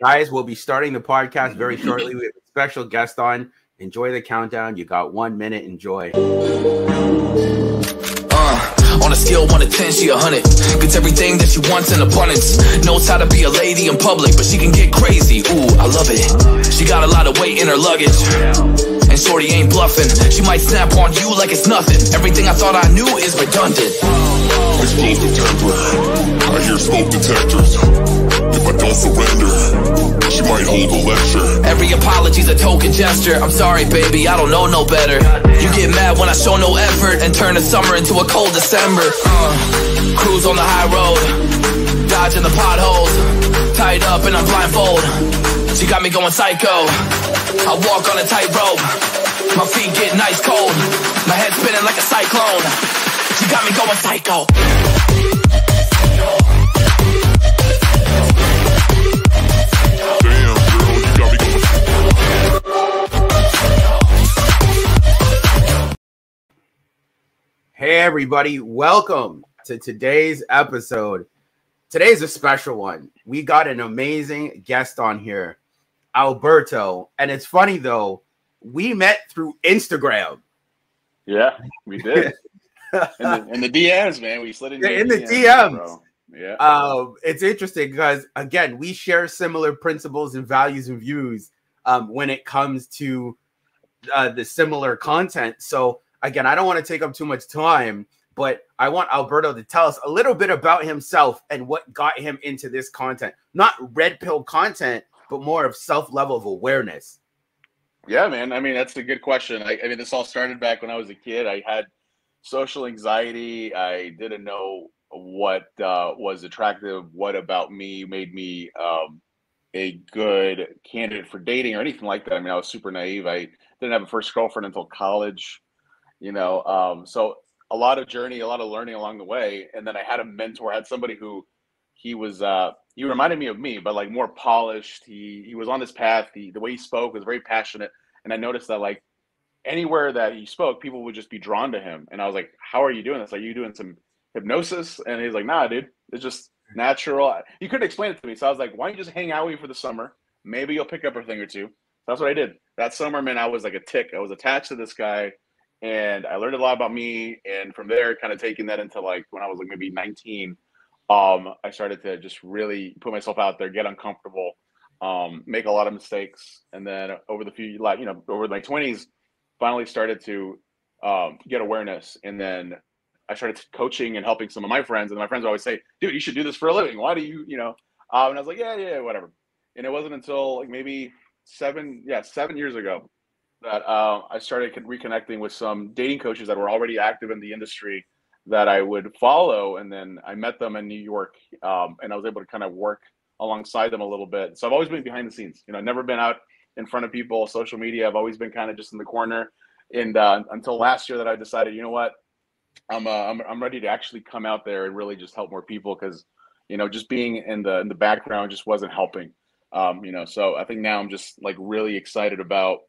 Guys, we'll be starting the podcast very shortly. We have a special guest on. Enjoy the countdown. You got one minute. Enjoy. Uh, on a scale one to ten, she a hundred. Gets everything that she wants in abundance. Knows how to be a lady in public, but she can get crazy. Ooh, I love it. She got a lot of weight in her luggage. And shorty ain't bluffing. She might snap on you like it's nothing. Everything I thought I knew is redundant. Explosive temper. I hear smoke detectors. If I don't surrender, she might hold a lecture. Every apology's a token gesture. I'm sorry, baby, I don't know no better. You get mad when I show no effort and turn the summer into a cold December. Uh, cruise on the high road, dodging the potholes, tied up and I'm blindfold. She got me going psycho. I walk on a tightrope. My feet get nice cold. My head spinning like a cyclone. She got me going psycho. Hey, everybody. Welcome to today's episode. Today's a special one. We got an amazing guest on here, Alberto. And it's funny, though, we met through Instagram. Yeah, we did. in, the, in the DMs, man. We slid in, Yeah, in the DMs, DMs. bro. Yeah. um, it's interesting because again, we share similar principles and values and views um, when it comes to uh, the similar content. So again, I don't want to take up too much time, but I want Alberto to tell us a little bit about himself and what got him into this content. Not red pill content, but more of self level of awareness. Yeah, man. I mean, that's a good question. I, I mean, this all started back when I was a kid. I had social anxiety. I didn't know what uh, was attractive, what about me made me um, a good candidate for dating or anything like that. I mean, I was super naive. I didn't have a first girlfriend until college, you know. Um, so a lot of journey, a lot of learning along the way. And then I had a mentor, I had somebody who he was uh he reminded me of me, but like more polished. He he was on this path. He the way he spoke was very passionate. And I noticed that like anywhere that he spoke, people would just be drawn to him. And I was like, How are you doing this? are you doing some hypnosis? And he's like, Nah, dude, it's just natural. He couldn't explain it to me. So I was like, Why don't you just hang out with me for the summer? Maybe you'll pick up a thing or two. That's what I did. That summer, man, I was like a tick. I was attached to this guy and I learned a lot about me. And from there, kind of taking that into like when I was like maybe 19, um, I started to just really put myself out there, get uncomfortable, um, make a lot of mistakes. And then over the few, like, you know, over my 20s, finally started to um, get awareness. And then I started coaching and helping some of my friends. And my friends always say, dude, you should do this for a living. Why do you, you know? Um, and I was like, yeah, yeah, whatever. And it wasn't until like maybe seven, yeah, seven years ago that uh, I started reconnecting with some dating coaches that were already active in the industry that I would follow. And then I met them in New York um, and I was able to kind of work alongside them a little bit. So I've always been behind the scenes, you know, never been out in front of people, social media. I've always been kind of just in the corner. And uh, until last year that I decided, you know what, I'm, uh, I'm, I'm ready to actually come out there and really just help more people because, you know, just being in the, in the background just wasn't helping. Um, you know, so I think now I'm just like really excited about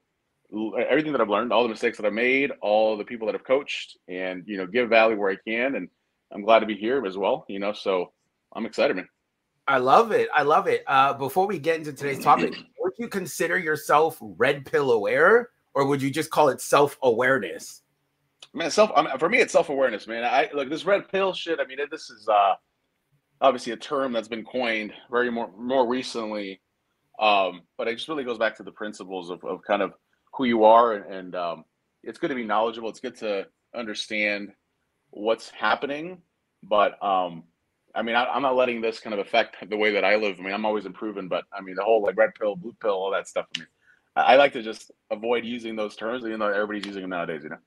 everything that I've learned, all the mistakes that I made, all the people that I've coached, and you know, give value where I can. And I'm glad to be here as well. You know, so I'm excited, man. I love it. I love it. Uh, before we get into today's topic, would you consider yourself red pill aware or would you just call it self awareness? Man, self I mean, for me, it's self awareness, man. I look this red pill shit. I mean, this is uh obviously a term that's been coined very more more recently. Um, but it just really goes back to the principles of, of kind of who you are, and, and um, it's good to be knowledgeable. It's good to understand what's happening, but um, I mean, I, I'm not letting this kind of affect the way that I live. I mean, I'm always improving, but I mean, the whole like red pill, blue pill, all that stuff. I mean, I, I like to just avoid using those terms, even though everybody's using them nowadays. You know.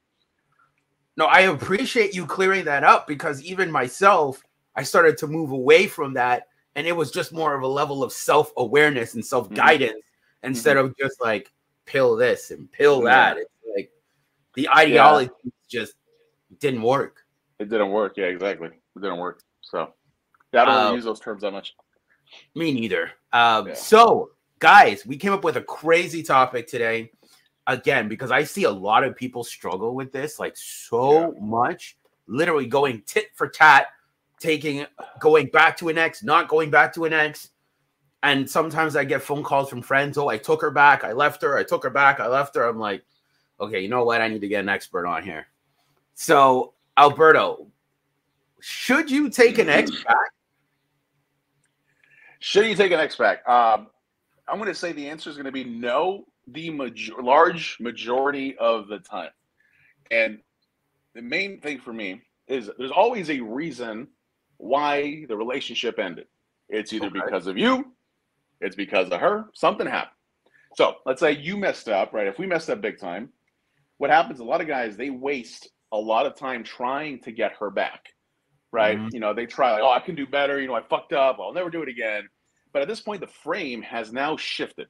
No, I appreciate you clearing that up because even myself, I started to move away from that. And it was just more of a level of self awareness and self guidance instead of just like pill this and pill that. It's like the ideology just didn't work. It didn't work. Yeah, exactly. It didn't work. So, yeah, I don't really Um, use those terms that much. Me neither. Um, Yeah. So, guys, we came up with a crazy topic today. Again, because I see a lot of people struggle with this, like so much, literally going tit for tat, taking going back to an ex, not going back to an ex. And sometimes I get phone calls from friends. Oh, I took her back. I left her. I took her back. I left her. I'm like, okay, you know what? I need to get an expert on here. So, Alberto, should you take an ex back? Should you take an ex back? Um, I'm going to say the answer is going to be no, the major- large majority of the time. And the main thing for me is there's always a reason why the relationship ended. It's either Okay. because of you, it's because of her, something happened. So let's say you messed up, right? If we messed up big time, what happens? A lot of guys they waste a lot of time trying to get her back, right? Mhm. You know, they try like, oh, I can do better. You know, I fucked up. I'll never do it again. But at this point, the frame has now shifted.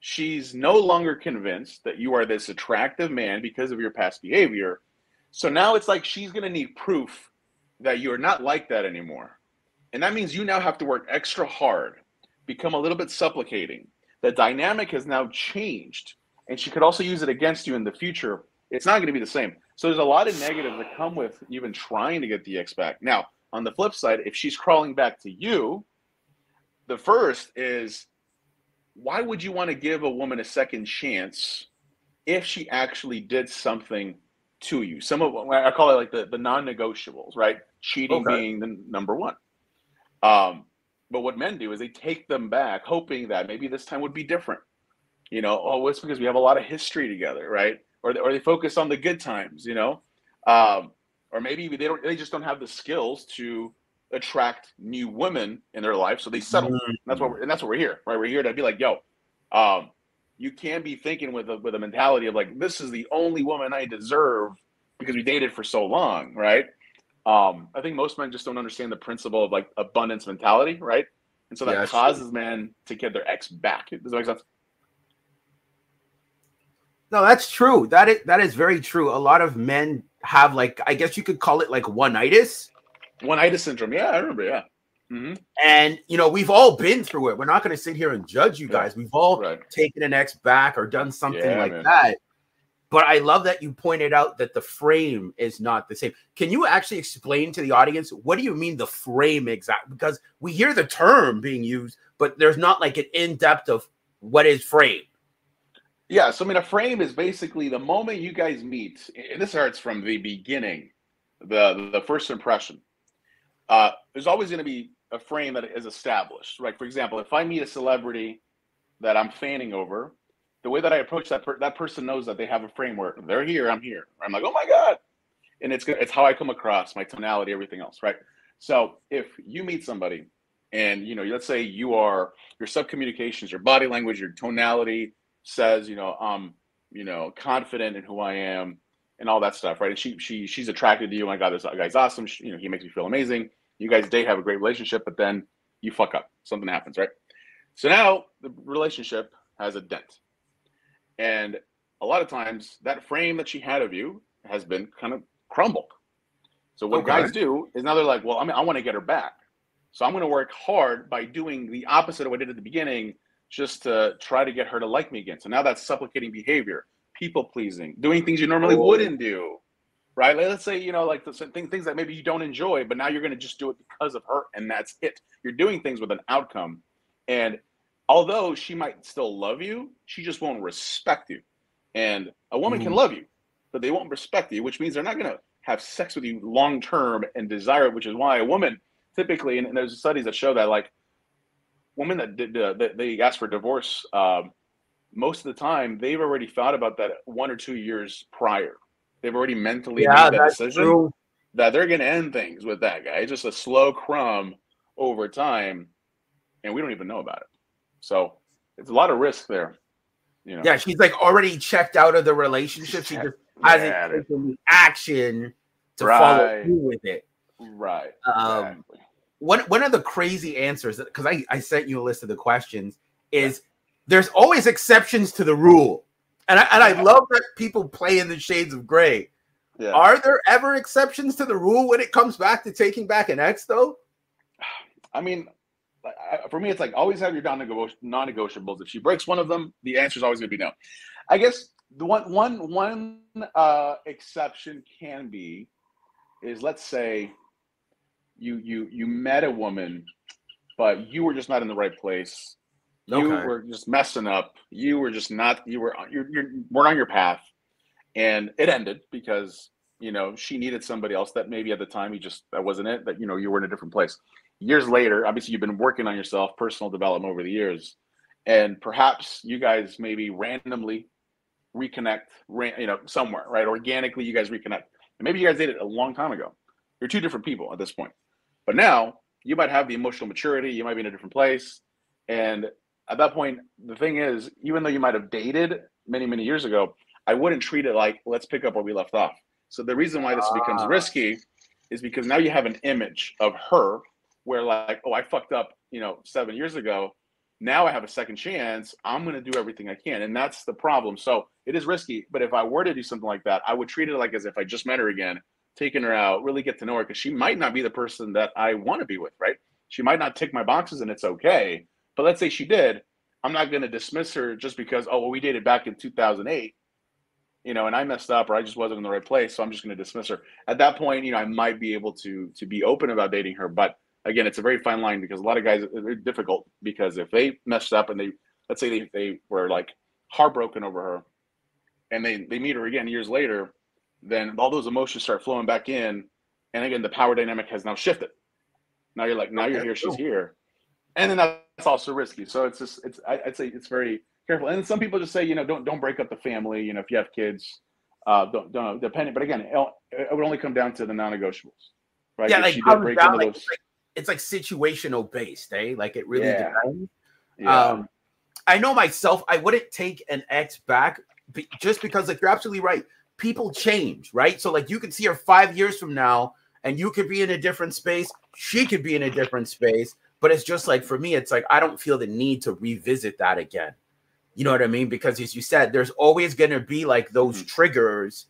She's no longer convinced that you are this attractive man because of your past behavior. So now it's like she's going to need proof that you're not like that anymore. And that means you now have to work extra hard, become a little bit supplicating. The dynamic has now changed, and she could also use it against you in the future. It's not going to be the same. So there's a lot of negatives that come with even trying to get the ex back. Now, on the flip side, if she's crawling back to you, the first is why would you want to give a woman a second chance if she actually did something to you? Some of I call it like the, the non-negotiables, right? Cheating Okay. being the number one. Um, but what men do is they take them back, hoping that maybe this time would be different. You know, oh, it's because we have a lot of history together, right? Or they, or they focus on the good times, you know, um, or maybe they don't. They just don't have the skills to attract new women in their life, so they settle. Mm-hmm. That's what we're, and that's what we're here, right? We're here to be like, yo, um, you can be thinking with a with a mentality of like, this is the only woman I deserve because we dated for so long, right? Um, I think most men just don't understand the principle of like abundance mentality, right? And so that Yeah, causes men to get their ex back. Does that make sense? No, that's true. That is that is very true. A lot of men have like I guess you could call it like one-itis. One-itis syndrome. Yeah, I remember. Yeah. hmm And you know, we've all been through it. We're not going to sit here and judge you guys. We've all Right. taken an ex back or done something Yeah, like man. that. But I love that you pointed out that the frame is not the same. Can you actually explain to the audience what do you mean the frame exactly? Because we hear the term being used, but there's not like an in-depth of what is frame. Yeah, so I mean, a frame is basically the moment you guys meet, and this starts from the beginning, the the first impression. Uh, there's always going to be a frame that is established. Right? For example, if I meet a celebrity that I'm fanning over, the way that I approach that per- that person knows that they have a framework. They're here, I'm here. I'm like, oh my god, and it's it's how I come across, my tonality, everything else, right? So if you meet somebody, and you know, let's say you are your sub communications, your body language, your tonality says, you know, um, you know, confident in who I am and all that stuff, right? And she she she's attracted to you. Oh my God, this guy's awesome. She, you know, he makes me feel amazing. You guys date, have a great relationship, but then you fuck up. Something happens, right? So now the relationship has a dent, and a lot of times that frame that she had of you has been kind of crumbled. So what Okay. guys do is now they're like, well, I mean, I want to get her back. So I'm going to work hard by doing the opposite of what I did at the beginning, just to try to get her to like me again. So now that's supplicating behavior, people pleasing, doing things you normally Oh. wouldn't do, right? Like, let's say you know, like the thing- things that maybe you don't enjoy, but now you're going to just do it because of her, and that's it. You're doing things with an outcome, and although she might still love you, she just won't respect you. And a woman can Mm. love you, but they won't respect you, which means they're not going to have sex with you long term and desire it. Which is why a woman typically, and, and there's studies that show that like women that did uh, that they ask for divorce, um, most of the time they've already thought about that one or two years prior. They've already mentally Yeah, made that decision true. that they're going to end things with that guy. It's just a slow crumb over time, and we don't even know about it. So it's a lot of risk there. You know. Yeah, she's like already checked out of the relationship. She just hasn't Yeah, taken the action to follow through with it. right. Um, exactly. one one of the crazy answers because I, I sent you a list of the questions is there's always exceptions to the rule and I, and I love that people play in the shades of gray Yeah. are there ever exceptions to the rule when it comes back to taking back an ex though I mean, for me, it's like always have your non-nego- non-negotiables. If she breaks one of them, the answer is always going to be no. I guess the one one one uh, exception can be is let's say you you you met a woman but you were just not in the right place. You were just messing up. You were just not. You were you're, you're weren't on your path, and it ended because you know she needed somebody else that maybe at the time you just that wasn't it. That you know you were in a different place. Years later, obviously you've been working on yourself, personal development over the years, and perhaps you guys maybe randomly reconnect, ran, you know, somewhere, right? Organically, you guys reconnect. And maybe you guys did it a long time ago. You're two different people at this point. But now you might have the emotional maturity, you might be in a different place. And at that point, the thing is, even though you might have dated many, many years ago, I wouldn't treat it like let's pick up where we left off. So the reason why this becomes Ah. risky is because now you have an image of her where like, oh, I fucked up, you know, seven years ago. Now I have a second chance. I'm going to do everything I can. And that's the problem. So it is risky. But if I were to do something like that, I would treat it like as if I just met her again, taking her out, really get to know her because she might not be the person that I want to be with, right? She might not tick my boxes and it's okay. But let's say she did. I'm not going to dismiss her just because, oh, well, we dated back in 2008, you know, and I messed up or I just wasn't in the right place. So I'm just going to dismiss her. At that point, you know, I might be able to to be open about dating her. But again, it's a very fine line because a lot of guys are difficult because if they messed up and they, let's say they, they were like heartbroken over her and they, they meet her again years later, then all those emotions start flowing back in. And again, the power dynamic has now shifted. Now you're like, now you're Okay, here, she's here. And then that's also risky. So it's just, it's, I- I'd say it's very careful. And some people just say, you know, don't, don't break up the family. You know, if you have kids, uh, don't, don't, depending, but again, it, it would only come down to the non-negotiables, right? Yeah, If like, she did break down, like, those- like it's like situational based, eh? Like it really Yeah. depends. yeah. Um, I know myself, I wouldn't take an ex back be- just because, like, you're absolutely right. People change, right? So, like, you could see her five years from now, and you could be in a different space. She could be in a different space. But it's just like for me, it's like I don't feel the need to revisit that again. You know what I mean? Because as you said, there's always going to be like those Mhm. triggers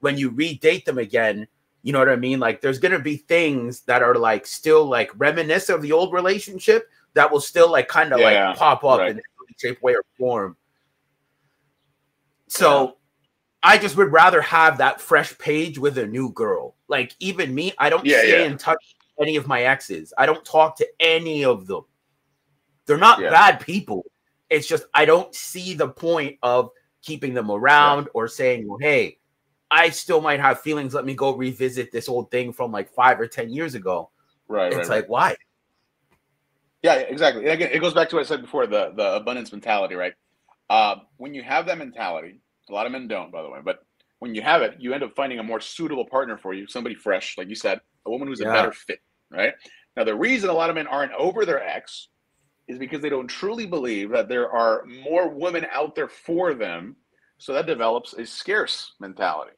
when you redate them again. You know what I mean? Like there's going to be things that are like still like reminiscent of the old relationship that will still like kind of Yeah, like pop up right. in some shape, way, or form. So I just would rather have that fresh page with a new girl. Like even me, I don't Yeah, stay yeah. in touch with any of my exes. I don't talk to any of them. They're not Yeah. bad people. It's just I don't see the point of keeping them around or saying, well, hey, I still might have feelings. Let me go revisit this old thing from like five or ten years ago. right, It's right, like, why? Yeah, exactly. And again, it goes back to what I said before the the abundance mentality, right? Uh, when you have that mentality, a lot of men don't, by the way, but when you have it, you end up finding a more suitable partner for you, somebody fresh, like you said, a woman who's Yeah. a better fit, right? Now, the reason a lot of men aren't over their ex is because they don't truly believe that there are more women out there for them. So that develops a scarce mentality,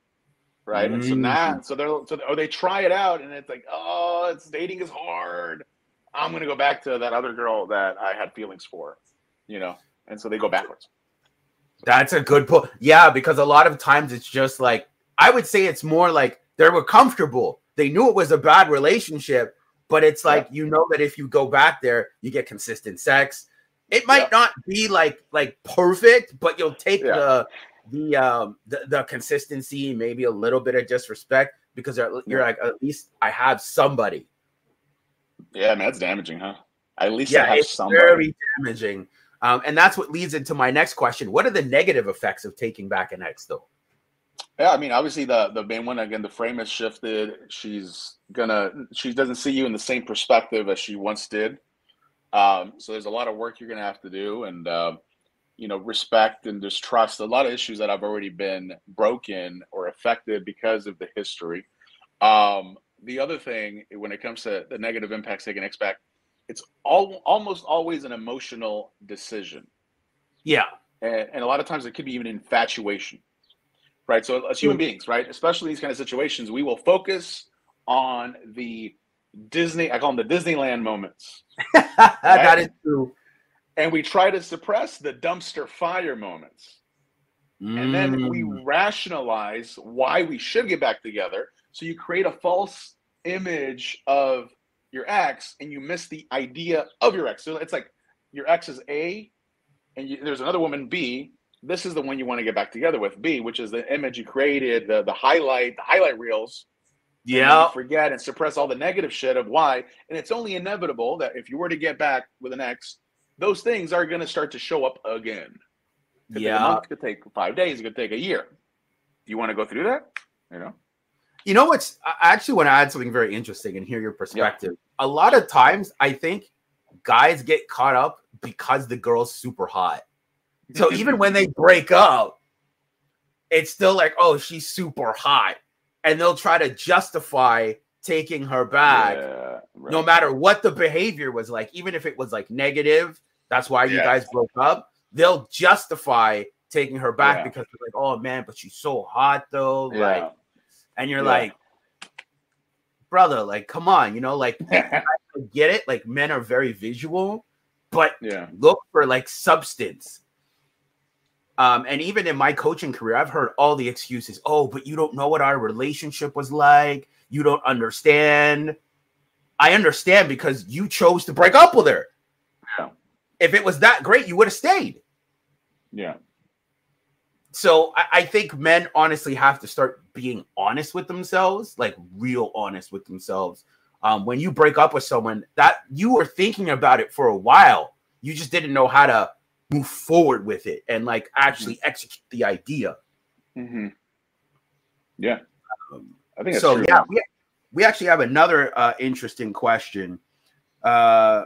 right? And so mm. now, so they're so or they try it out, and it's like, oh, it's dating is hard. I'm gonna go back to that other girl that I had feelings for, you know, and so they go backwards. That's a good point. Yeah, because a lot of times it's just like I would say it's more like they were comfortable. They knew it was a bad relationship, but it's like you know that if you go back there, you get consistent sex. It might Yeah. not be like like perfect, but you'll take Yeah. the the um the, the consistency, maybe a little bit of disrespect because you're, like at least I have somebody. Yeah, man, that's damaging, huh? At least I Yeah, have it's somebody. very damaging. Um, and that's what leads into my next question. What are the negative effects of taking back an ex though? Yeah, I mean, obviously the the main one again, the frame has shifted. She's gonna she doesn't see you in the same perspective as she once did. Um, so there's a lot of work you're gonna have to do, and uh, you know, respect and just trust. A lot of issues that i've already been broken or affected because of the history. Um, the other thing when it comes to the negative impacts they can expect it's all almost always an emotional decision Yeah. and, and a lot of times it could be even infatuation right so as human beings right especially in these kind of situations we will focus on the disney i call them the disneyland moments that is true. And we try to suppress the dumpster fire moments and then we Mm. rationalize why we should get back together so you create a false image of your ex and you miss the idea of your ex so it's like your ex is a and you, there's another woman b this is the one you want to get back together with b which is the image you created the, the highlight the highlight reels Yeah. forget and suppress all the negative shit of why. And it's only inevitable that if you were to get back with an ex, those things are going to start to show up again. Could take a Yeah. month, could take five days, it could take a year. Do you want to go through that? You know? You know what's I I actually want to add something very interesting and hear your perspective. A lot of times I think guys get caught up because the girl's super hot. So even when they break up, it's still like, oh, she's super hot. And they'll try to justify taking her back Yeah, right. no matter what the behavior was like, even if it was like negative, that's why you guys broke up. They'll justify taking her back Yeah. because they're like, oh man, but she's so hot though. Yeah. Like, and you're Yeah. like, brother, like, come on, you know, like, I get it. Like, men are very visual, but yeah. look for like substance. Um, and even in my coaching career, I've heard all the excuses. Oh, but you don't know what our relationship was like. You don't understand. I understand because you chose to break up with her. If it was that great, you would have stayed. Yeah. So I, I think men honestly have to start being honest with themselves, like real honest with themselves. Um, when you break up with someone, that you were thinking about it for a while, you just didn't know how to move forward with it and like actually execute the idea. Mm-hmm. Yeah. Um, I think that's so true. yeah, we, we actually have another uh, interesting question. Uh,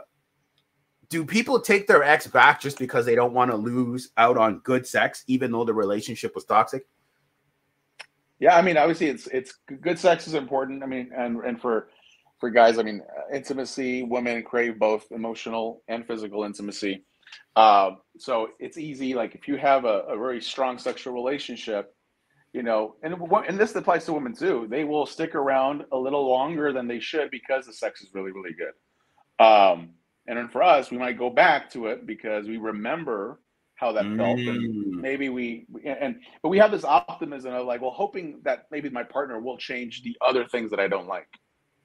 do people take their ex back just because they don't want to lose out on good sex, even though the relationship was toxic? Yeah, I mean, obviously, it's it's good sex is important. I mean, and and for for guys, I mean, uh, intimacy. Women crave both emotional and physical intimacy. Um, so it's easy. Like if you have a, a very strong sexual relationship, you know, and and this applies to women too. They will stick around a little longer than they should because the sex is really really good. Um, and then for us, we might go back to it because we remember how that felt and Mm. maybe we and but we have this optimism of like well hoping that maybe my partner will change the other things that i don't like.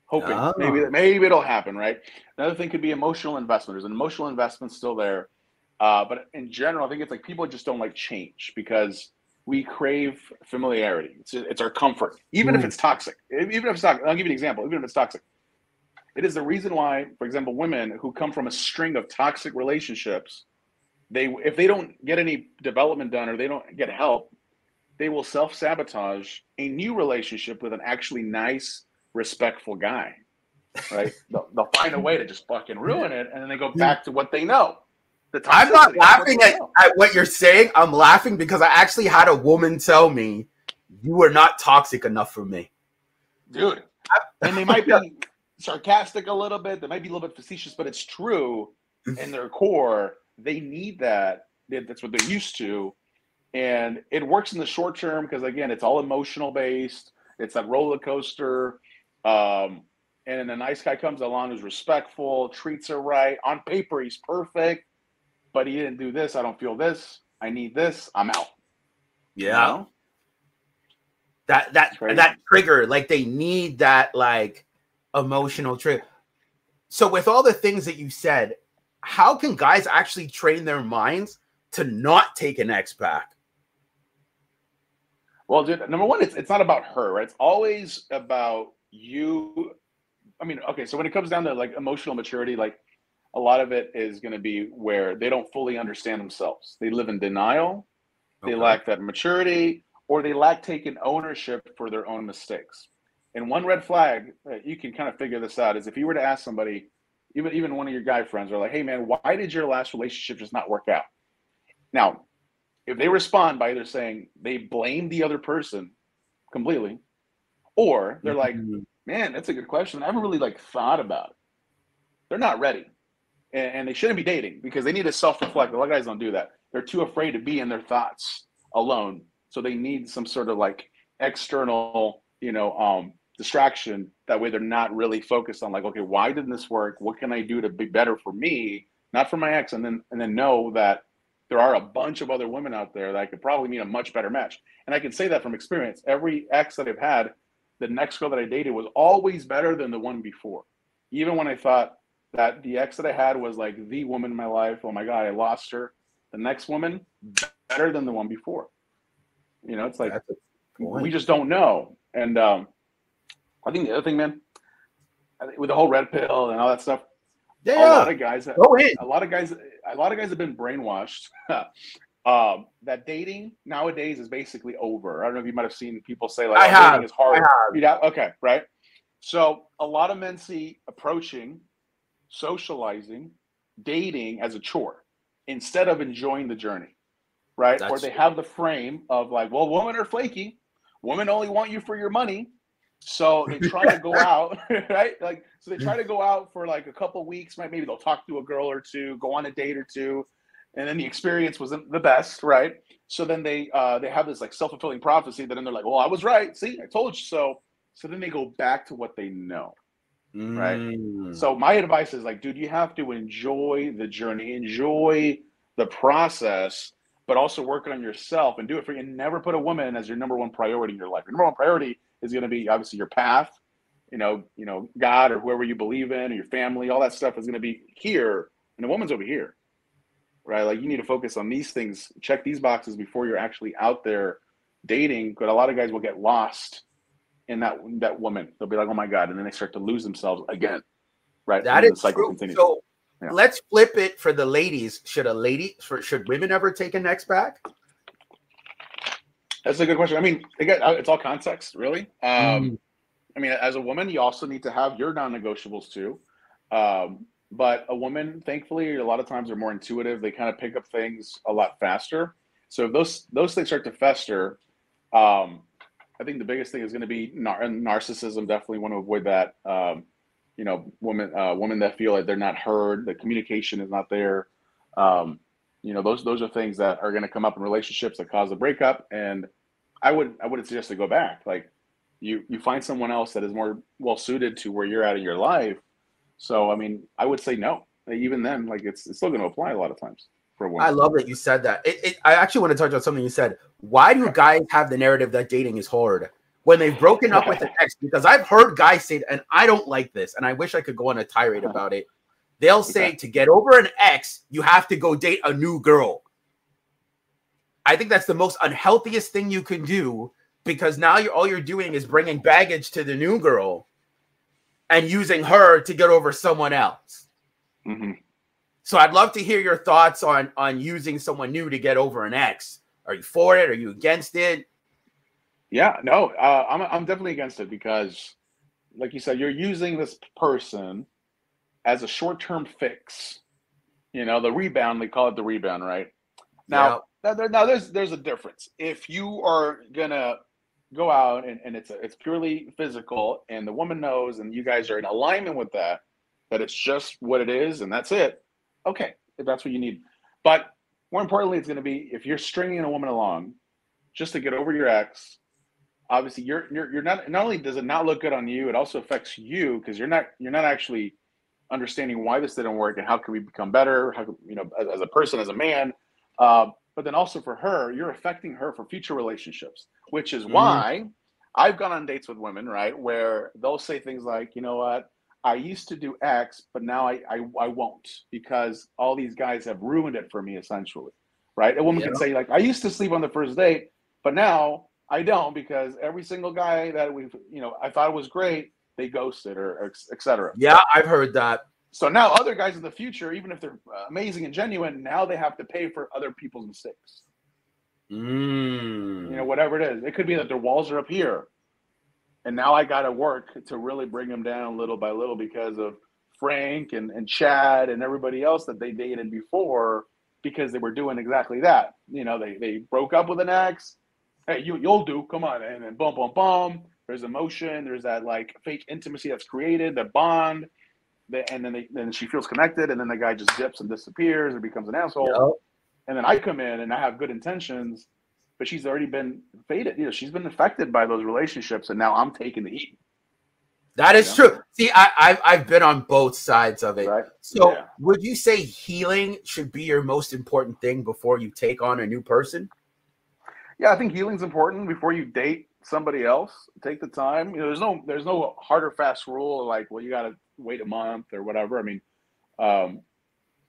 Hoping Ah. maybe maybe it'll happen right? Another thing could be emotional investment. There's an emotional investment still there. Uh, but in general i think it's like people just don't like change because we crave familiarity. It's, it's our comfort even if Mm. it's toxic. Even if it's toxic i'll give you an example. Even if it's toxic it is the reason why for example women who come from a string of toxic relationships they if they don't get any development done or they don't get help they will self-sabotage a new relationship with an actually nice respectful guy right? They'll, they'll find a way to just fucking ruin it and then they go back to what they know. The I'm not toxicity, that's what laughing at, at what you're saying. I'm laughing because I actually had a woman tell me you were not toxic enough for me. dude. And they might be sarcastic a little bit they might be a little bit facetious but it's true in their core. They need that. That- that's what they're used to. And it works in the short term because again it's all emotional based. It's that roller coaster. Um, and then a nice guy comes along who's respectful treats her right. On paper he's perfect but he didn't do this. I don't feel this. I need this. I'm out. You know? that that that trigger like they need that like emotional trip. so with all the things that you said how can guys actually train their minds to not take an ex back Well, dude, number one, it's it's not about her, right? It's always about you. I mean, okay, so when it comes down to like emotional maturity, like a lot of it is going to be where they don't fully understand themselves. They live in denial, they Okay. lack that maturity, or they lack taking ownership for their own mistakes. And one red flag that you can kind of figure this out is if you were to ask somebody, even even one of your guy friends, are like, "Hey, man, why did your last relationship just not work out?" Now, if they respond by either saying they blame the other person completely, or they're like, Mhm. "Man, that's a good question. I haven't really like thought about it." They're not ready, and, and they shouldn't be dating because they need to self-reflect. A lot of guys don't do that. They're too afraid to be in their thoughts alone, so they need some sort of like external, you know, um, distraction. That way, they're not really focused on like, okay, why didn't this work? What can I do to be better for me, not for my ex? And then and then know that there are a bunch of other women out there that I could probably meet a much better match. And I can say that from experience. Every ex that I've had, the next girl that I dated was always better than the one before. Even when I thought that the ex that I had was like the woman in my life, oh my God, I lost her. The next woman, better than the one before. You know, it's like we just don't know. And um, I think the other thing, man, with the whole red pill and all that stuff, yeah, a lot of guys, go in. a lot of guys, a lot of guys have been brainwashed. um, that dating nowadays is basically over. I don't know if you might have seen people say like, I oh, have, dating is hard. I have. Yeah, okay, right. So a lot of men see approaching, socializing, dating as a chore instead of enjoying the journey, right? or they true. have the frame of like, well, women are flaky. Women only want you for your money. So they try to go out, right? Like, so they try to go out for like a couple weeks. Might maybe they'll talk to a girl or two, go on a date or two, and then the experience wasn't the best, right? So then they uh, they have this like self fulfilling prophecy that then they're like, well, I was right. See, I told you so. So then they go back to what they know. Right. Mm. So my advice is like, dude, you have to enjoy the journey, enjoy the process, but also work on yourself and do it for you. And never put a woman as your number one priority in your life. Your number one priority is going to be obviously your path, you know, you know, God or whoever you believe in, or your family, all that stuff is going to be here, and the woman's over here, right? Like you need to focus on these things, check these boxes before you're actually out there dating. But a lot of guys will get lost in that that woman. They'll be like, oh my god, and then they start to lose themselves again, right? That is the cycle true. continues. So Yeah. let's flip it for the ladies. Should a lady, should women ever take an ex back? That's a good question. I mean, again, uh, it's all context, really. Um, Mm. I mean, as a woman, you also need to have your non-negotiables too. Um, but a woman, thankfully, a lot of times are more intuitive. They kind of pick up things a lot faster. So if those those things start to fester, um, I think the biggest thing is going to be nar- narcissism. Definitely want to avoid that. Um, you know, women uh, women that feel like they're not heard, the communication is not there. Um, you know, those those are things that are going to come up in relationships that cause a breakup. And I would I wouldn't suggest to go back. Like you you find someone else that is more well suited to where you're at in your life. So I mean, I would say no. Even then, like it's, it's still going to apply a lot of times for a woman. I love that you said that. It, it, I actually want to touch on something you said. Why do guys have the narrative that dating is hard when they've broken up with an ex? Because I've heard guys say, and I don't like this, and I wish I could go on a tirade about it. They'll say to get over an ex, you have to go date a new girl. I think that's the most unhealthiest thing you can do because now you're all you're doing is bringing baggage to the new girl and using her to get over someone else. Mhm. So I'd love to hear your thoughts on on using someone new to get over an ex. Are you for it? Are you against it? Yeah, no, uh, I'm I'm definitely against it because, like you said, you're using this person as a short-term fix. You know, the rebound they call it the rebound, right? Now, now, there, now there's there's a difference. If you are gonna go out and, and it's a, it's purely physical, and the woman knows, and you guys are in alignment with that, that it's just what it is, and that's it. Okay, if that's what you need. But more importantly, it's going to be if you're stringing a woman along just to get over your ex. Obviously, you're you're you're not. Not only does it not look good on you, it also affects you because you're not you're not actually understanding why this didn't work and how can we become better. How you know, as, as a person, as a man, uh, but then also for her, you're affecting her for future relationships, which is Mhm. why I've gone on dates with women, right, where they'll say things like, you know what, I used to do X, but now I, I, I won't because all these guys have ruined it for me, essentially, right? A woman can say, like, I used to sleep on the first date, but now I don't because every single guy that we've, you know, I thought was great, they ghosted or, or et. Yeah, I've heard that. So now other guys in the future, even if they're uh, amazing and genuine, now they have to pay for other people's mistakes. Mm. You know, whatever it is. It could be that their walls are up here. And now I got to work to really bring them down little by little because of Frank and, and Chad and everybody else that they dated before because they were doing exactly that. You know, they, they broke up with an ex. Hey, you, you'll do. Come on. And then boom, boom, boom. There's emotion. There's that like fake intimacy that's created, the bond. And then they, then she feels connected. And then the guy just dips and disappears or becomes an asshole Yep. and then I come in and I have good intentions, but she's already been faded. You know, she's been affected by those relationships, and now I'm taking the heat. That is Yeah. true. See, I, I've I've been on both sides of it. Right? So, Yeah. would you say healing should be your most important thing before you take on a new person? Yeah, I think healing's important before you date somebody else. Take the time. You know, there's no there's no hard or fast rule like, well, you got to wait a month or whatever. I mean, um,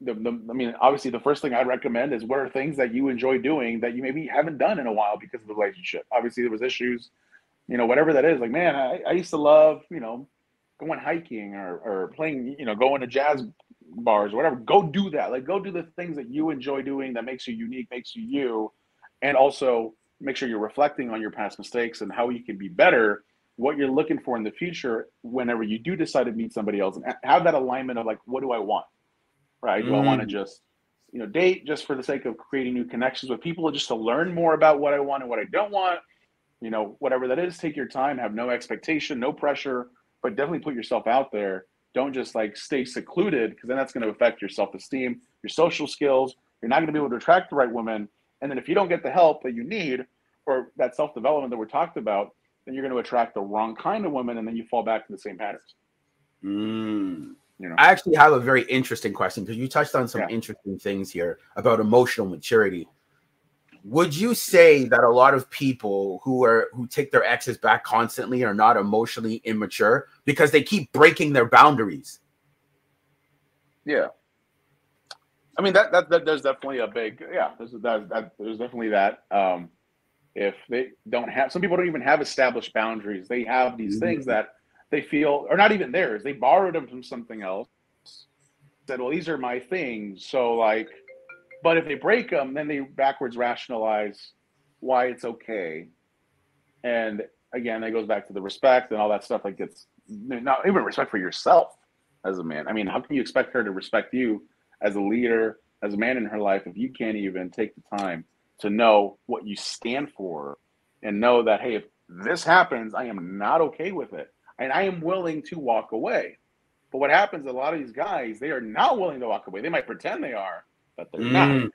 the, the I mean, obviously, the first thing I'd recommend is what are things that you enjoy doing that you maybe haven't done in a while because of the relationship. Obviously, there was issues. you know, whatever that is. Like, man, I, I used to love, you know, going hiking or, or playing, you know, going to jazz bars or whatever. Go do that. Like, go do the things that you enjoy doing that makes you unique, makes you you, and also make sure you're reflecting on your past mistakes and how you can be better. What you're looking for in the future, whenever you do decide to meet somebody else, and have that alignment of like, what do I want? Right? Do mm. I want to just you know date just for the sake of creating new connections with people just to learn more about what i want and what i don't want you know whatever that is take your time have no expectation no pressure but definitely put yourself out there don't just like stay secluded because then that's going to affect your self-esteem your social skills you're not going to be able to attract the right woman and then if you don't get the help that you need or that self-development that we're talked about then you're going to attract the wrong kind of woman and then you fall back to the same patterns mm. You know, I actually have a very interesting question because you touched on some yeah. interesting things here about emotional maturity. Would you say that a lot of people who are who take their exes back constantly are not emotionally immature because they keep breaking their boundaries? Yeah. I mean that that, that there's definitely a big yeah there's that, that there's definitely that um if they don't have some people don't even have established boundaries they have these mm-hmm. things that they feel, are not even theirs, they borrowed them from something else. Said, well, these are my things. So, like, but if they break them, then they backwards rationalize why it's okay. And again, that goes back to the respect and all that stuff. Like, it's not even respect for yourself as a man. I mean, how can you expect her to respect you as a leader, as a man in her life, if you can't even take the time to know what you stand for and know that, hey, if this happens, I am not okay with it and I am willing to walk away. But what happens, a lot of these guys, they are not willing to walk away. They might pretend they are, but they're mm. not.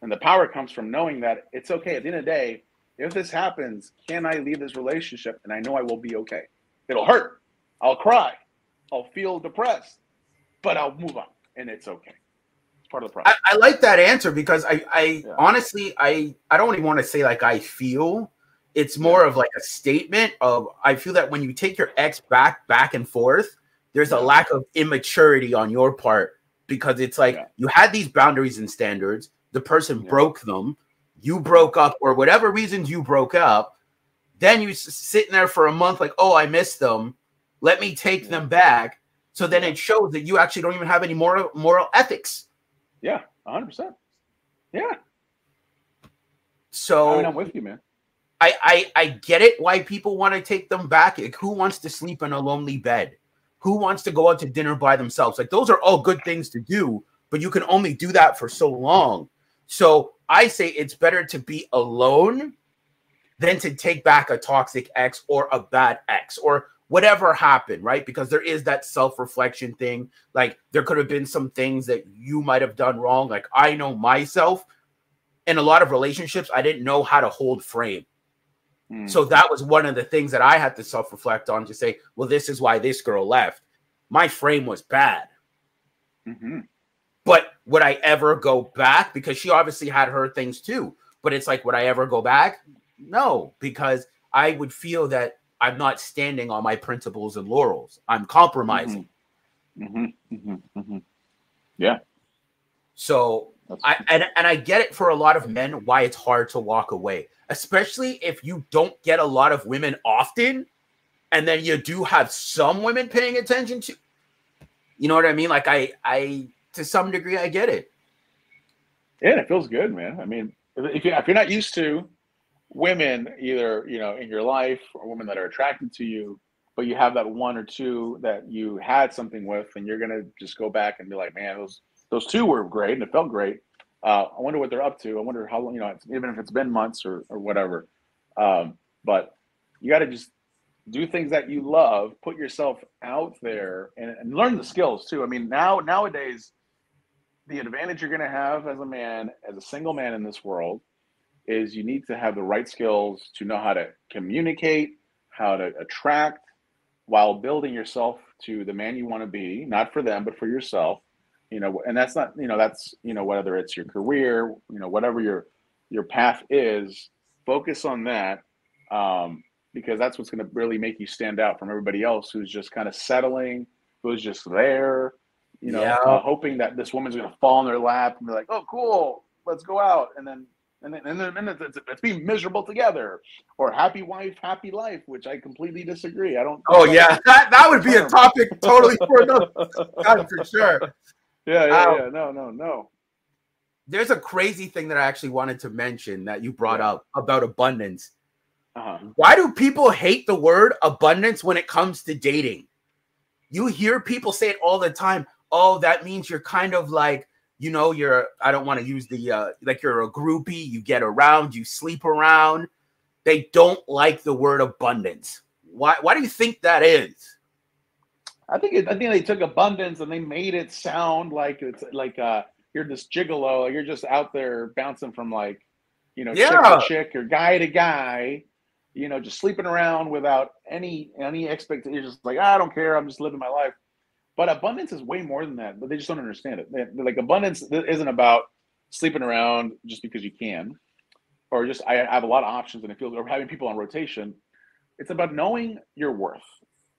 And the power comes from knowing that it's okay. At the end of the day, if this happens, can I leave this relationship? And I know I will be okay. It'll hurt. I'll cry. I'll feel depressed, but I'll move on and it's okay. Part of the process. I, I like that answer because I, I yeah. honestly, I, I don't even want to say like I feel, it's more of like a statement of I feel that when you take your ex back back and forth, there's a lack of immaturity on your part because it's like yeah. you had these boundaries and standards, the person yeah. broke them, you broke up or whatever reasons you broke up, then you sitting there for a month like, "Oh, I missed them. Let me take yeah. them back." So then it shows that you actually don't even have any moral moral ethics. Yeah, 100%. Yeah. So I mean, I'm with you, man. I, I I get it why people want to take them back. Like, who wants to sleep in a lonely bed? Who wants to go out to dinner by themselves? Like those are all good things to do, but you can only do that for so long. So I say it's better to be alone than to take back a toxic ex or a bad ex or whatever happened, right? Because there is that self-reflection thing. Like there could have been some things that you might have done wrong. Like I know myself in a lot of relationships, I didn't know how to hold frame. Mm. So that was one of the things that I had to self reflect on to say, well, this is why this girl left. My frame was bad. Mm-hmm. But would I ever go back? Because she obviously had her things too. But it's like, would I ever go back? No, because I would feel that I'm not standing on my principles and laurels. I'm compromising. Mm-hmm. Mm-hmm. mm-hmm. mm-hmm. Yeah. So I and, and I get it for a lot of men why it's hard to walk away especially if you don't get a lot of women often, and then you do have some women paying attention to. You know what I mean? Like I, I to some degree, I get it. Yeah, it feels good, man. I mean, if you if you're not used to women either you know in your life or women that are attracted to you, but you have that one or two that you had something with, and you're gonna just go back and be like, man, those those two were great and it felt great uh, I wonder what they're up to. I wonder how long, you know, even if it's been months or, or whatever. Um, but you got to just do things that you love, put yourself out there and, and learn the skills too. I mean, now, nowadays, the advantage you're going to have as a man, as a single man in this world, is you need to have the right skills to know how to communicate, how to attract, while building yourself to the man you want to be, not for them, but for yourself you know and that's not you know that's you know whether it's your career you know whatever your your path is focus on that um, because that's what's going to really make you stand out from everybody else who's just kind of settling who's just there you know yeah. uh, hoping that this woman's going to fall in their lap and be like oh cool let's go out and then and then and then, it's, it's, it's being miserable together, or happy wife, happy life, which I completely disagree. I don't. Oh yeah, that, that would be a topic totally for another God, for sure. Yeah, yeah, Um, yeah. No, no, no. There's a crazy thing that I actually wanted to mention that you brought Yeah. up about abundance. Uh-huh. Why do people hate the word abundance when it comes to dating? You hear people say it all the time. Oh, that means you're kind of like, you know, you're, I don't want to use the, uh, like you're a groupie, you get around, you sleep around. They don't like the word abundance. Why, why do you think that is? I think it, I think they took abundance and they made it sound like it's like uh you're this gigolo, you're just out there bouncing from like you know chick to chick or guy to guy, you know, just sleeping around without any any expectation. You're just like "Ah, I don't care, I'm just living my life. But abundance is way more than that. But they just don't understand it. They- like abundance isn't about sleeping around just because you can, or just I have a lot of options and I feel or having people on rotation. It's about knowing your worth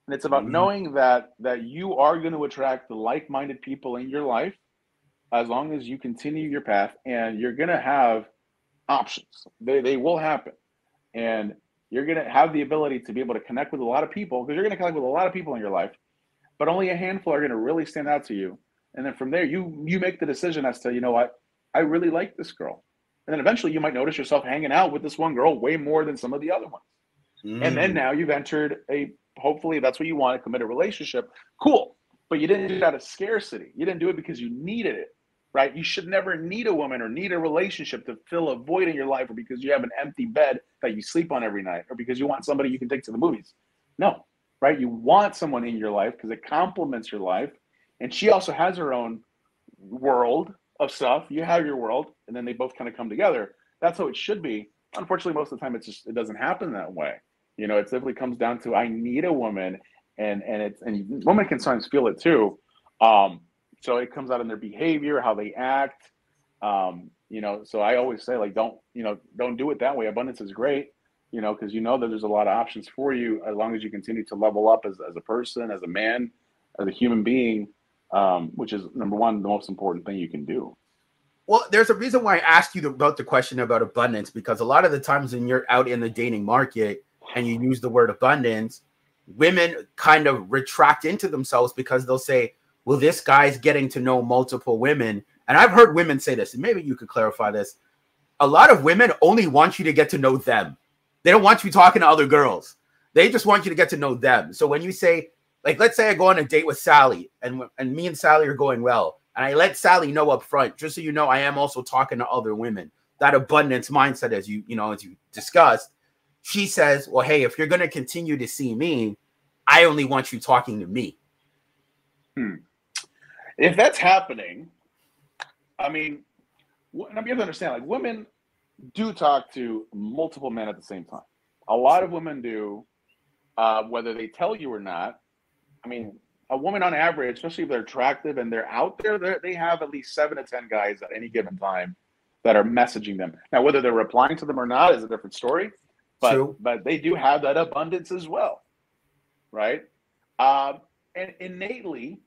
and it's about Mhm. knowing that that you are going to attract the like-minded people in your life as long as you continue your path and you're going to have options they, they will happen and you're going to have the ability to be able to connect with a lot of people because you're going to connect with a lot of people in your life but only a handful are going to really stand out to you. And then from there you you make the decision as to you know what? I really like this girl. And then eventually you might notice yourself hanging out with this one girl way more than some of the other ones. And Mm. then now you've entered a hopefully that's what you want to commit a relationship. Cool. But you didn't do it out of scarcity. You didn't do it because you needed it right? You should never need a woman or need a relationship to fill a void in your life or because you have an empty bed that you sleep on every night or because you want somebody you can take to the movies. No right? You want someone in your life because it complements your life. And she also has her own world of stuff. You have your world and then they both kind of come together. That's how it should be. Unfortunately most of the time it's just it doesn't happen that way. You know, it simply comes down to I need a woman, and and it's and women can sometimes feel it too. Um, so it comes out in their behavior, how they act. Um, you know, so I always say like, don't you know, don't do it that way. Abundance is great, you know, because you know that there's a lot of options for you as long as you continue to level up as as a person, as a man, as a human being, um, which is number one, the most important thing you can do. Well, there's a reason why I asked you about the question about abundance because a lot of the times when you're out in the dating market and you use the word abundance, women kind of retract into themselves because they'll say, Well, this guy's getting to know multiple women. And I've heard women say this, and maybe you could clarify this. A lot of women only want you to get to know them, they don't want you talking to other girls. They just want you to get to know them. So when you say, like, let's say I go on a date with Sally, and and me and Sally are going well, and I let Sally know up front, just so you know, I am also talking to other women. That abundance mindset, as you you know, as you discussed, she says, "Well, hey, if you're to continue to see me, I only want you talking to me." Hmm. if that's happening, I mean, and you have to understand, like women do talk to multiple men at the same time. A lot of women do, uh, whether they tell you or not. I mean, a woman on average, especially if they're attractive and they're out there, they're, they have at least seven to ten guys at any given time that are messaging them. Now, whether they're replying to them or not is a different story. But True. but they do have that abundance as well, right? Um, and innately,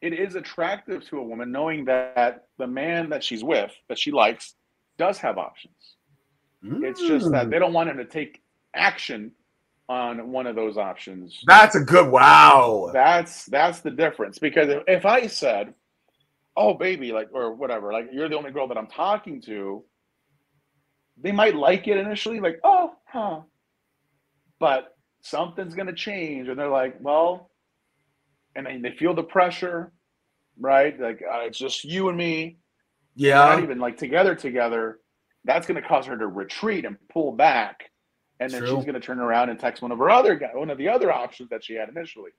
it is attractive to a woman knowing that the man that she's with, that she likes, does have options. It's just Mm. that they don't want him to take action on one of those options. that's a good wow. That's that's the difference. Because if, if I said, "Oh, baby," like or whatever, like you're the only girl that I'm talking to, they might like it initially, like, "Oh, huh," but something's gonna change, and they're like, "Well," and then they feel the pressure, right? Like uh, it's just you and me, not Yeah, even like together together. That's gonna cause her to retreat and pull back, and then True. she's gonna turn around and text one of her other guy, one of the other options that she had initially.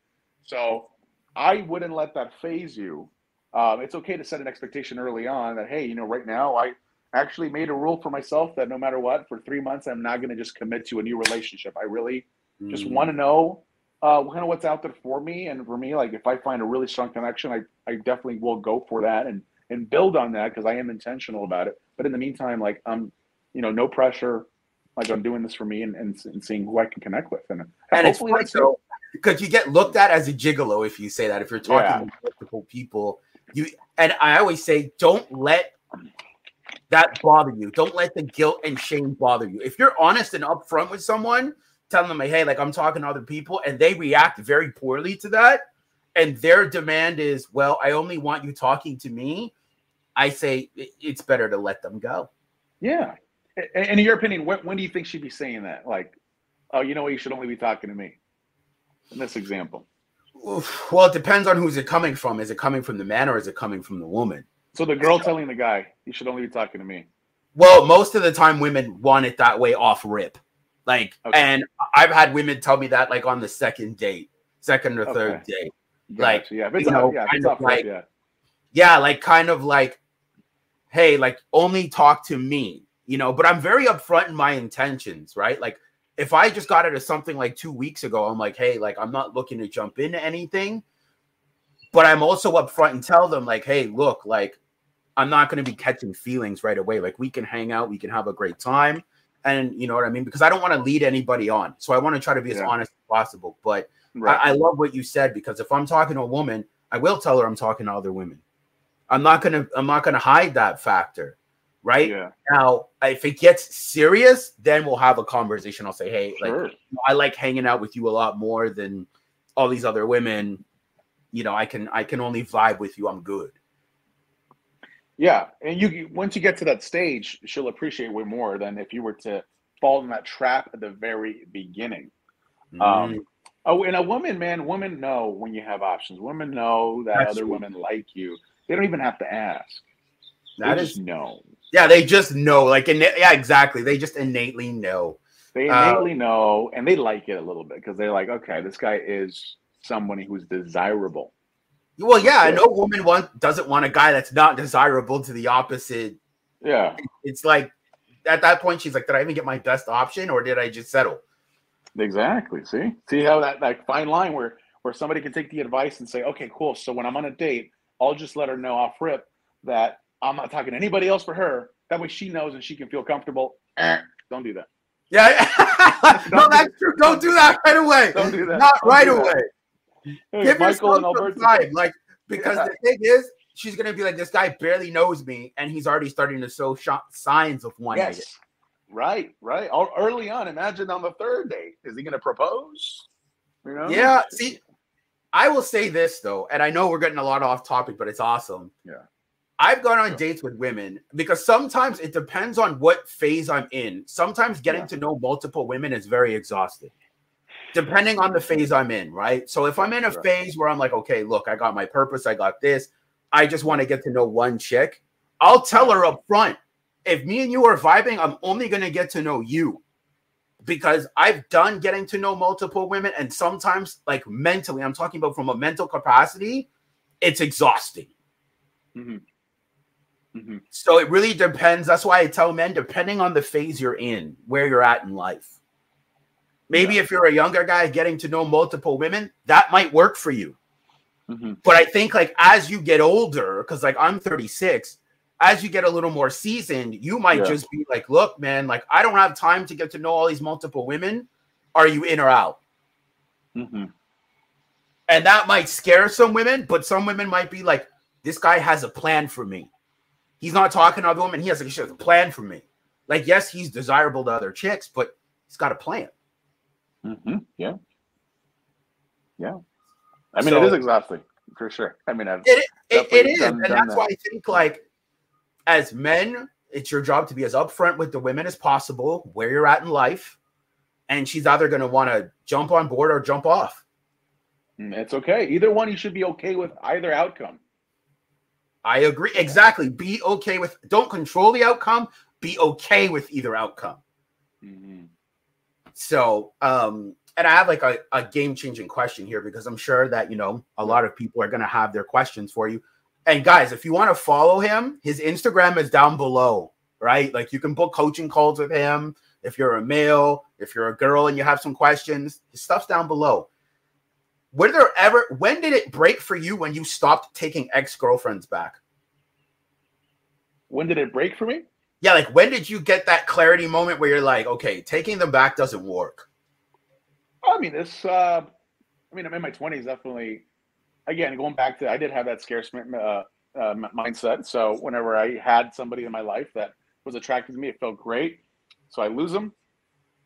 So I wouldn't let that faze you. Um, it's okay to set an expectation early on that hey, you know, right now I actually made a rule for myself that no matter what, for three months I'm not going to just commit to a new relationship. I really just Mm. want to know uh, kind of what's out there for me, and for me, like if I find a really strong connection, I I definitely will go for that and and build on that because I am intentional about it. But in the meantime, like I'm, you know, no pressure. Like I'm doing this for me and, and, and seeing who I can connect with, and, and it's funny though because you get looked at as a gigolo if you say that. If you're talking Yeah. to multiple people, you and I always say, don't let that bother you. Don't let the guilt and shame bother you. If you're honest and upfront with someone, telling them, hey, like I'm talking to other people, and they react very poorly to that, and their demand is, well, I only want you talking to me. I say it's better to let them go. Yeah. And in your opinion, when, when do you think she'd be saying that? Like, oh, you know what? You should only be talking to me. In this example. Well, it depends on who's it coming from. Is it coming from the man or is it coming from the woman? So the girl telling the guy, you should only be talking to me. Well, most of the time women want it that way off rip. Like, okay. and I've had women tell me that like on the second date, second or third date. Gotcha. Like, yeah, you know, yeah, kind of like, yeah. yeah, like kind of like, hey, like only talk to me, you know, but I'm very upfront in my intentions, right? Like if I just got as something like two weeks ago, I'm like, hey, like I'm not looking to jump into anything, but I'm also upfront and tell them, like, hey, look, like I'm not going to be catching feelings right away. Like we can hang out, we can have a great time. And you know what I mean? Because I don't want to lead anybody on. So I want to try to be as honest as possible. But right. I, I love what you said because if I'm talking to a woman, I will tell her I'm talking to other women. I'm not gonna I'm not gonna hide that factor right? Yeah. Now, if it gets serious, then we'll have a conversation. I'll say, hey, sure. like I like hanging out with you a lot more than all these other women. You know, I can I can only vibe with you. I'm good. Yeah, and you once you get to that stage, she'll appreciate way more than if you were to fall in that trap at the very beginning. Mm. Um, oh, and a woman, man, women know when you have options. Women know that That's other true. women like you. They don't even have to ask. That they is no. Yeah, they just know. Like, yeah, exactly. They just innately know. They uh, innately know, and they like it a little bit because they're like, okay, this guy is someone who's desirable. Well, yeah, know woman want doesn't want a guy that's not desirable to the opposite. Yeah, it's like at that point she's like, did I even get my best option, or did I just settle? Exactly. See, see how that that fine line where where somebody can take the advice and say, okay, cool. So when I'm on a date, I'll just let her know off rip that I'm not talking to anybody else for her. That way she knows and she can feel comfortable. Eh, don't do that. Yeah. no, that's true. Don't do that right away. Don't do that. Not don't right away. Give Michael and Alberto. Time. Like, because yeah. the thing is, she's going to be like, this guy barely knows me, and he's already starting to show sh- signs of wanting yes. Right, right. Early on, imagine on the third date, is he going to propose? You know? Yeah. See, I will say this though, and I know we're getting a lot off topic, but it's awesome. Yeah. I've gone on dates with women because sometimes it depends on what phase I'm in. Sometimes getting yeah. to know multiple women is very exhausting, depending on the phase I'm in, right? So if I'm in a phase where I'm like, okay, look, I got my purpose, I got this, I just want to get to know one chick, I'll tell her up front if me and you are vibing, I'm only going to get to know you because I've done getting to know multiple women, and sometimes, like mentally, I'm talking about from a mental capacity, it's exhausting. Mm-hmm. Mm-hmm. So it really depends. That's why I tell men, depending on the phase you're in, where you're at in life. Maybe yeah. if you're a younger guy getting to know multiple women, that might work for you. Mm-hmm. But I think like as you get older, because like I'm 36, as you get a little more seasoned, you might yeah. just be like, look, man, like I don't have time to get to know all these multiple women. Are you in or out? Mm-hmm. And that might scare some women, but some women might be like, this guy has a plan for me. He's not talking to other women. He has, he has a plan for me. Like, yes, he's desirable to other chicks, but he's got a plan. Mm-hmm. Yeah. Yeah. I mean, so, it is exhausting for sure. I mean, I've it, it, it is. And that's that. why I think, like, as men, it's your job to be as upfront with the women as possible, where you're at in life. And she's either going to want to jump on board or jump off. Mm, it's okay. Either one, you should be okay with either outcome. I agree. Exactly. Be okay with don't control the outcome, be okay with either outcome. Mm-hmm. So, um, and I have like a, a game changing question here because I'm sure that you know a lot of people are gonna have their questions for you. And guys, if you want to follow him, his Instagram is down below, right? Like you can book coaching calls with him if you're a male, if you're a girl and you have some questions, his stuff's down below. Were there ever when did it break for you when you stopped taking ex-girlfriends back? When did it break for me? Yeah, like when did you get that clarity moment where you're like, okay, taking them back doesn't work? I mean, this uh I mean, I'm in my 20s definitely again, going back to I did have that scarce uh, uh, mindset. So whenever I had somebody in my life that was attracted to me, it felt great. So I lose them,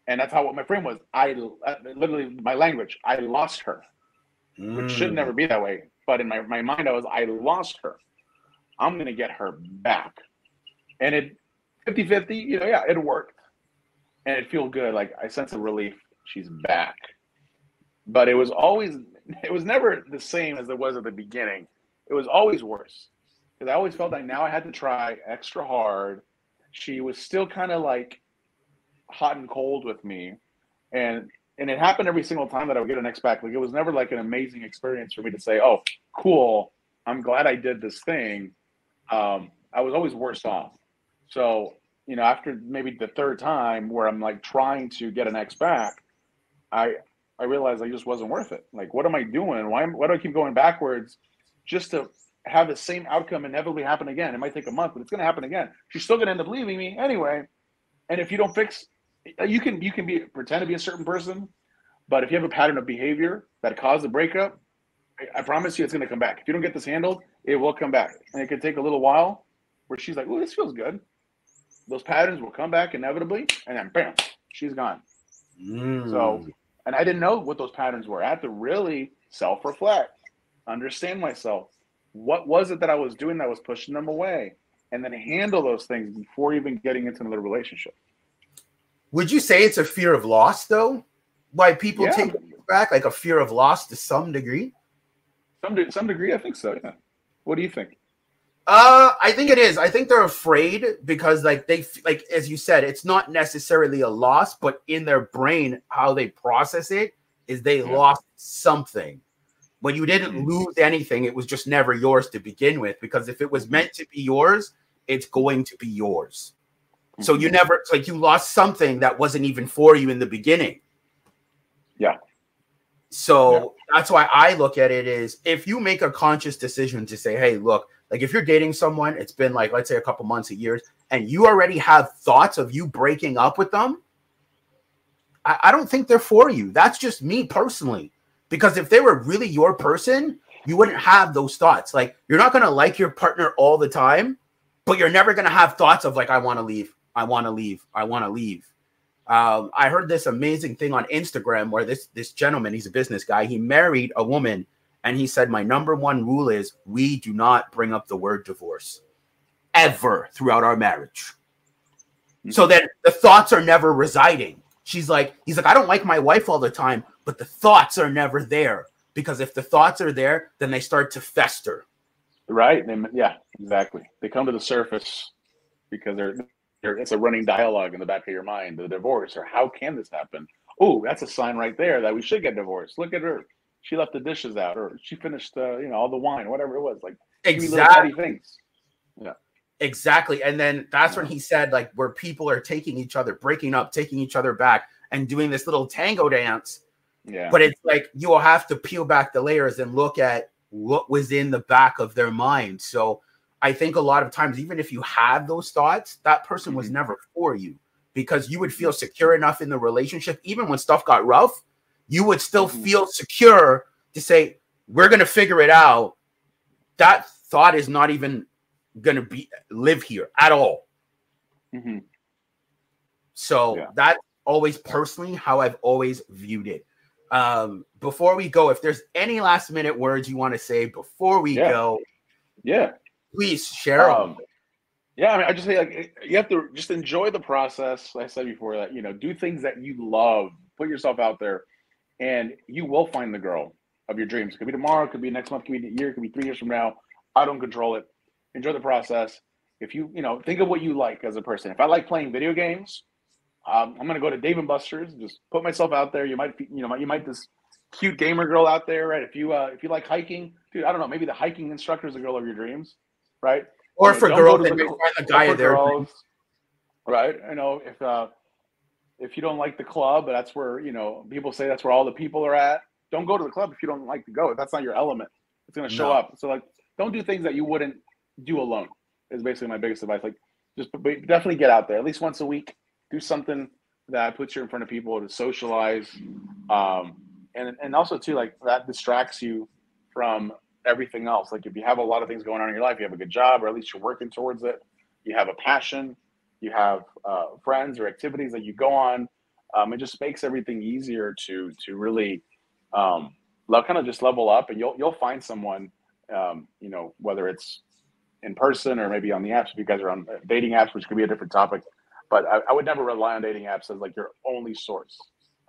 and that's how what my frame was. I uh, literally my language. I lost her, which should Mm. never be that way. But in my, my mind, I was I lost her. I'm gonna get her back, and it 50-50, You know, yeah, it worked, and it feel good. Like I sense a relief. She's back, but it was always it was never the same as it was at the beginning. It was always worse because I always felt like now I had to try extra hard. She was still kind of like hot and cold with me, and and it happened every single time that I would get an ex back. Like it was never like an amazing experience for me to say, "Oh, cool, I'm glad I did this thing." Um, I was always worse off. So you know, after maybe the third time where I'm like trying to get an ex back, I I realized I just wasn't worth it. Like, what am I doing? Why am, why do I keep going backwards just to have the same outcome inevitably happen again? It might take a month, but it's going to happen again. She's still going to end up leaving me anyway. And if you don't fix, you can you can be pretend to be a certain person, but if you have a pattern of behavior that caused the breakup, I, I promise you it's going to come back. If you don't get this handled, it will come back, and it could take a little while. Where she's like, "Oh, this feels good." Those patterns will come back inevitably, and then bam, she's gone. Mm. So, and I didn't know what those patterns were. I had to really self reflect, understand myself. What was it that I was doing that was pushing them away? And then handle those things before even getting into another relationship. would you say it's a fear of loss though? Why people Yeah. take it back, like a fear of loss to some degree? Some, de- some degree, I think so. Yeah. What do you think? Uh, I think it is. I think they're afraid because, like, they like as you said, it's not necessarily a loss, but in their brain, how they process it is they Yeah. lost something. When you didn't lose anything, it was just never yours to begin with. Because if it was meant to be yours, it's going to be yours. So you never it's like you lost something that wasn't even for you in the beginning. Yeah. So that's why I look at it is if you make a conscious decision to say, hey, look, like if you're dating someone, it's been like, let's say a couple months, a years, and you already have thoughts of you breaking up with them, I, I don't think they're for you. That's just me personally. Because if they were really your person, you wouldn't have those thoughts. Like you're not gonna like your partner all the time, but you're never gonna have thoughts of like, I want to leave, I want to leave, I want to leave. Um, I heard this amazing thing on Instagram where this this gentleman, he's a business guy, he married a woman, and he said, My number one rule is we do not bring up the word divorce ever throughout our marriage. So mm-hmm. that the thoughts are never residing. She's like, he's like, I don't like my wife all the time, but the thoughts are never there. Because if the thoughts are there, then they start to fester. Right? Yeah, exactly. They come to the surface because they're, they're it's a running dialogue in the back of your mind. The divorce, or how can this happen? Oh, that's a sign right there that we should get divorced. Look at her. She left the dishes out, or she finished, uh, you know, all the wine, whatever it was. Like Exactly. things. Yeah, exactly. And then that's when he said, like, where people are taking each other, breaking up, taking each other back, and doing this little tango dance. Yeah. But it's like you will have to peel back the layers and look at what was in the back of their mind. So I think a lot of times, even if you have those thoughts, that person was Mhm. never for you because you would feel secure enough in the relationship, even when stuff got rough, you would still Mhm. feel secure to say, We're gonna figure it out. That thought is not even gonna be live here at all. Mhm. So Yeah. that's always personally how I've always viewed it. Um, before we go, if there's any last minute words you want to say before we Yeah. go, Yeah. please share Um, yeah, I mean, I just say like you have to just enjoy the process. Like I said before that you know, do things that you love. Put yourself out there, and you will find the girl of your dreams. It Could be tomorrow, it could be next month, it could be a year, it could be three years from now. I don't control it. Enjoy the process. If you you know think of what you like as a person. If I like playing video games, um, I'm gonna go to Dave and Buster's. Just put myself out there. You might you know you might this cute gamer girl out there, right? If you uh, if you like hiking, dude, I don't know. Maybe the hiking instructor is the girl of your dreams, right? or for girls, they find the guy of their girls, right? You know, if uh, if you don't like the club, that's where you know people say that's where all the people are at. Don't go to the club if you don't like to go. If that's not your element, it's going to show No. up. So like, don't do things that you wouldn't do alone. Is basically my biggest advice. Like, just but definitely get out there at least once a week. Do something that puts you in front of people to socialize, um, and and also too like that distracts you from everything else. Like if you have a lot of things going on in your life, you have a good job, or at least you're working towards it. You have a passion. You have uh, friends or activities that you go on. Um, it just makes everything easier to to really um, kind of just level up, and you'll you'll find someone. Um, you know, whether it's in person or maybe on the apps. If you guys are on dating apps, which could be a different topic, but I, I would never rely on dating apps as like your only source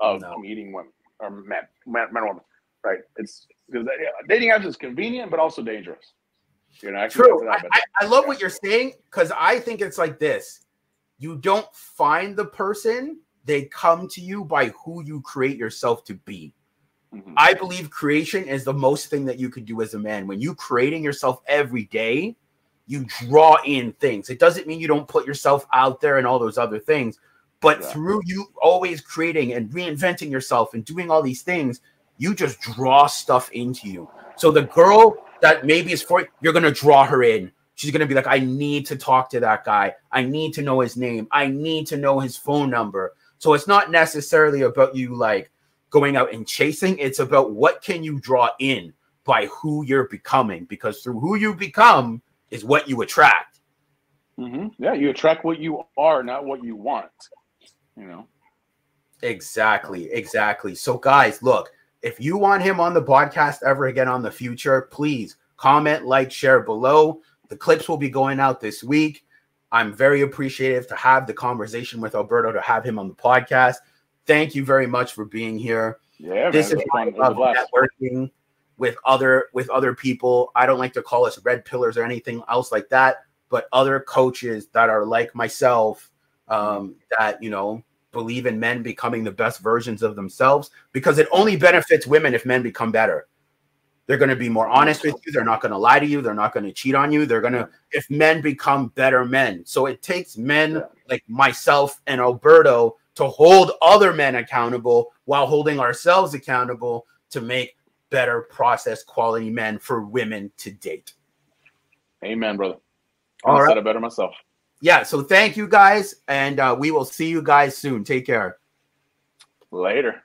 of no. meeting women or men, men, men or women. Right? It's because dating apps is convenient, but also dangerous. You know, True. That, I, I, love what you're saying because I think it's like this: you don't find the person; they come to you by who you create yourself to be. Mm-hmm. I believe creation is the most thing that you could do as a man. When you creating yourself every day, you draw in things. It doesn't mean you don't put yourself out there and all those other things, but yeah. through you always creating and reinventing yourself and doing all these things, you just draw stuff into you. So the girl that maybe is for you're gonna draw her in. She's gonna be like, I need to talk to that guy. I need to know his name. I need to know his phone number. So it's not necessarily about you like going out and chasing. It's about what can you draw in by who you're becoming, because through who you become is what you attract. Mm-hmm. Yeah, you attract what you are, not what you want. You know. Exactly, exactly. So, guys, look, if you want him on the podcast ever again on the future, please comment, like, share below. The clips will be going out this week. I'm very appreciative to have the conversation with Alberto to have him on the podcast. Thank you very much for being here. Yeah, this man, is why I love networking with other with other people. I don't like to call us red pillars or anything else like that, but other coaches that are like myself um, that you know believe in men becoming the best versions of themselves because it only benefits women if men become better. They're going to be more honest with you. They're not going to lie to you. They're not going to cheat on you. They're going to, if men become better men. So it takes men like myself and Alberto to hold other men accountable while holding ourselves accountable to make better process quality men for women to date. Amen, brother. I said it better myself. Yeah. So thank you guys, and uh, we will see you guys soon. Take care. Later.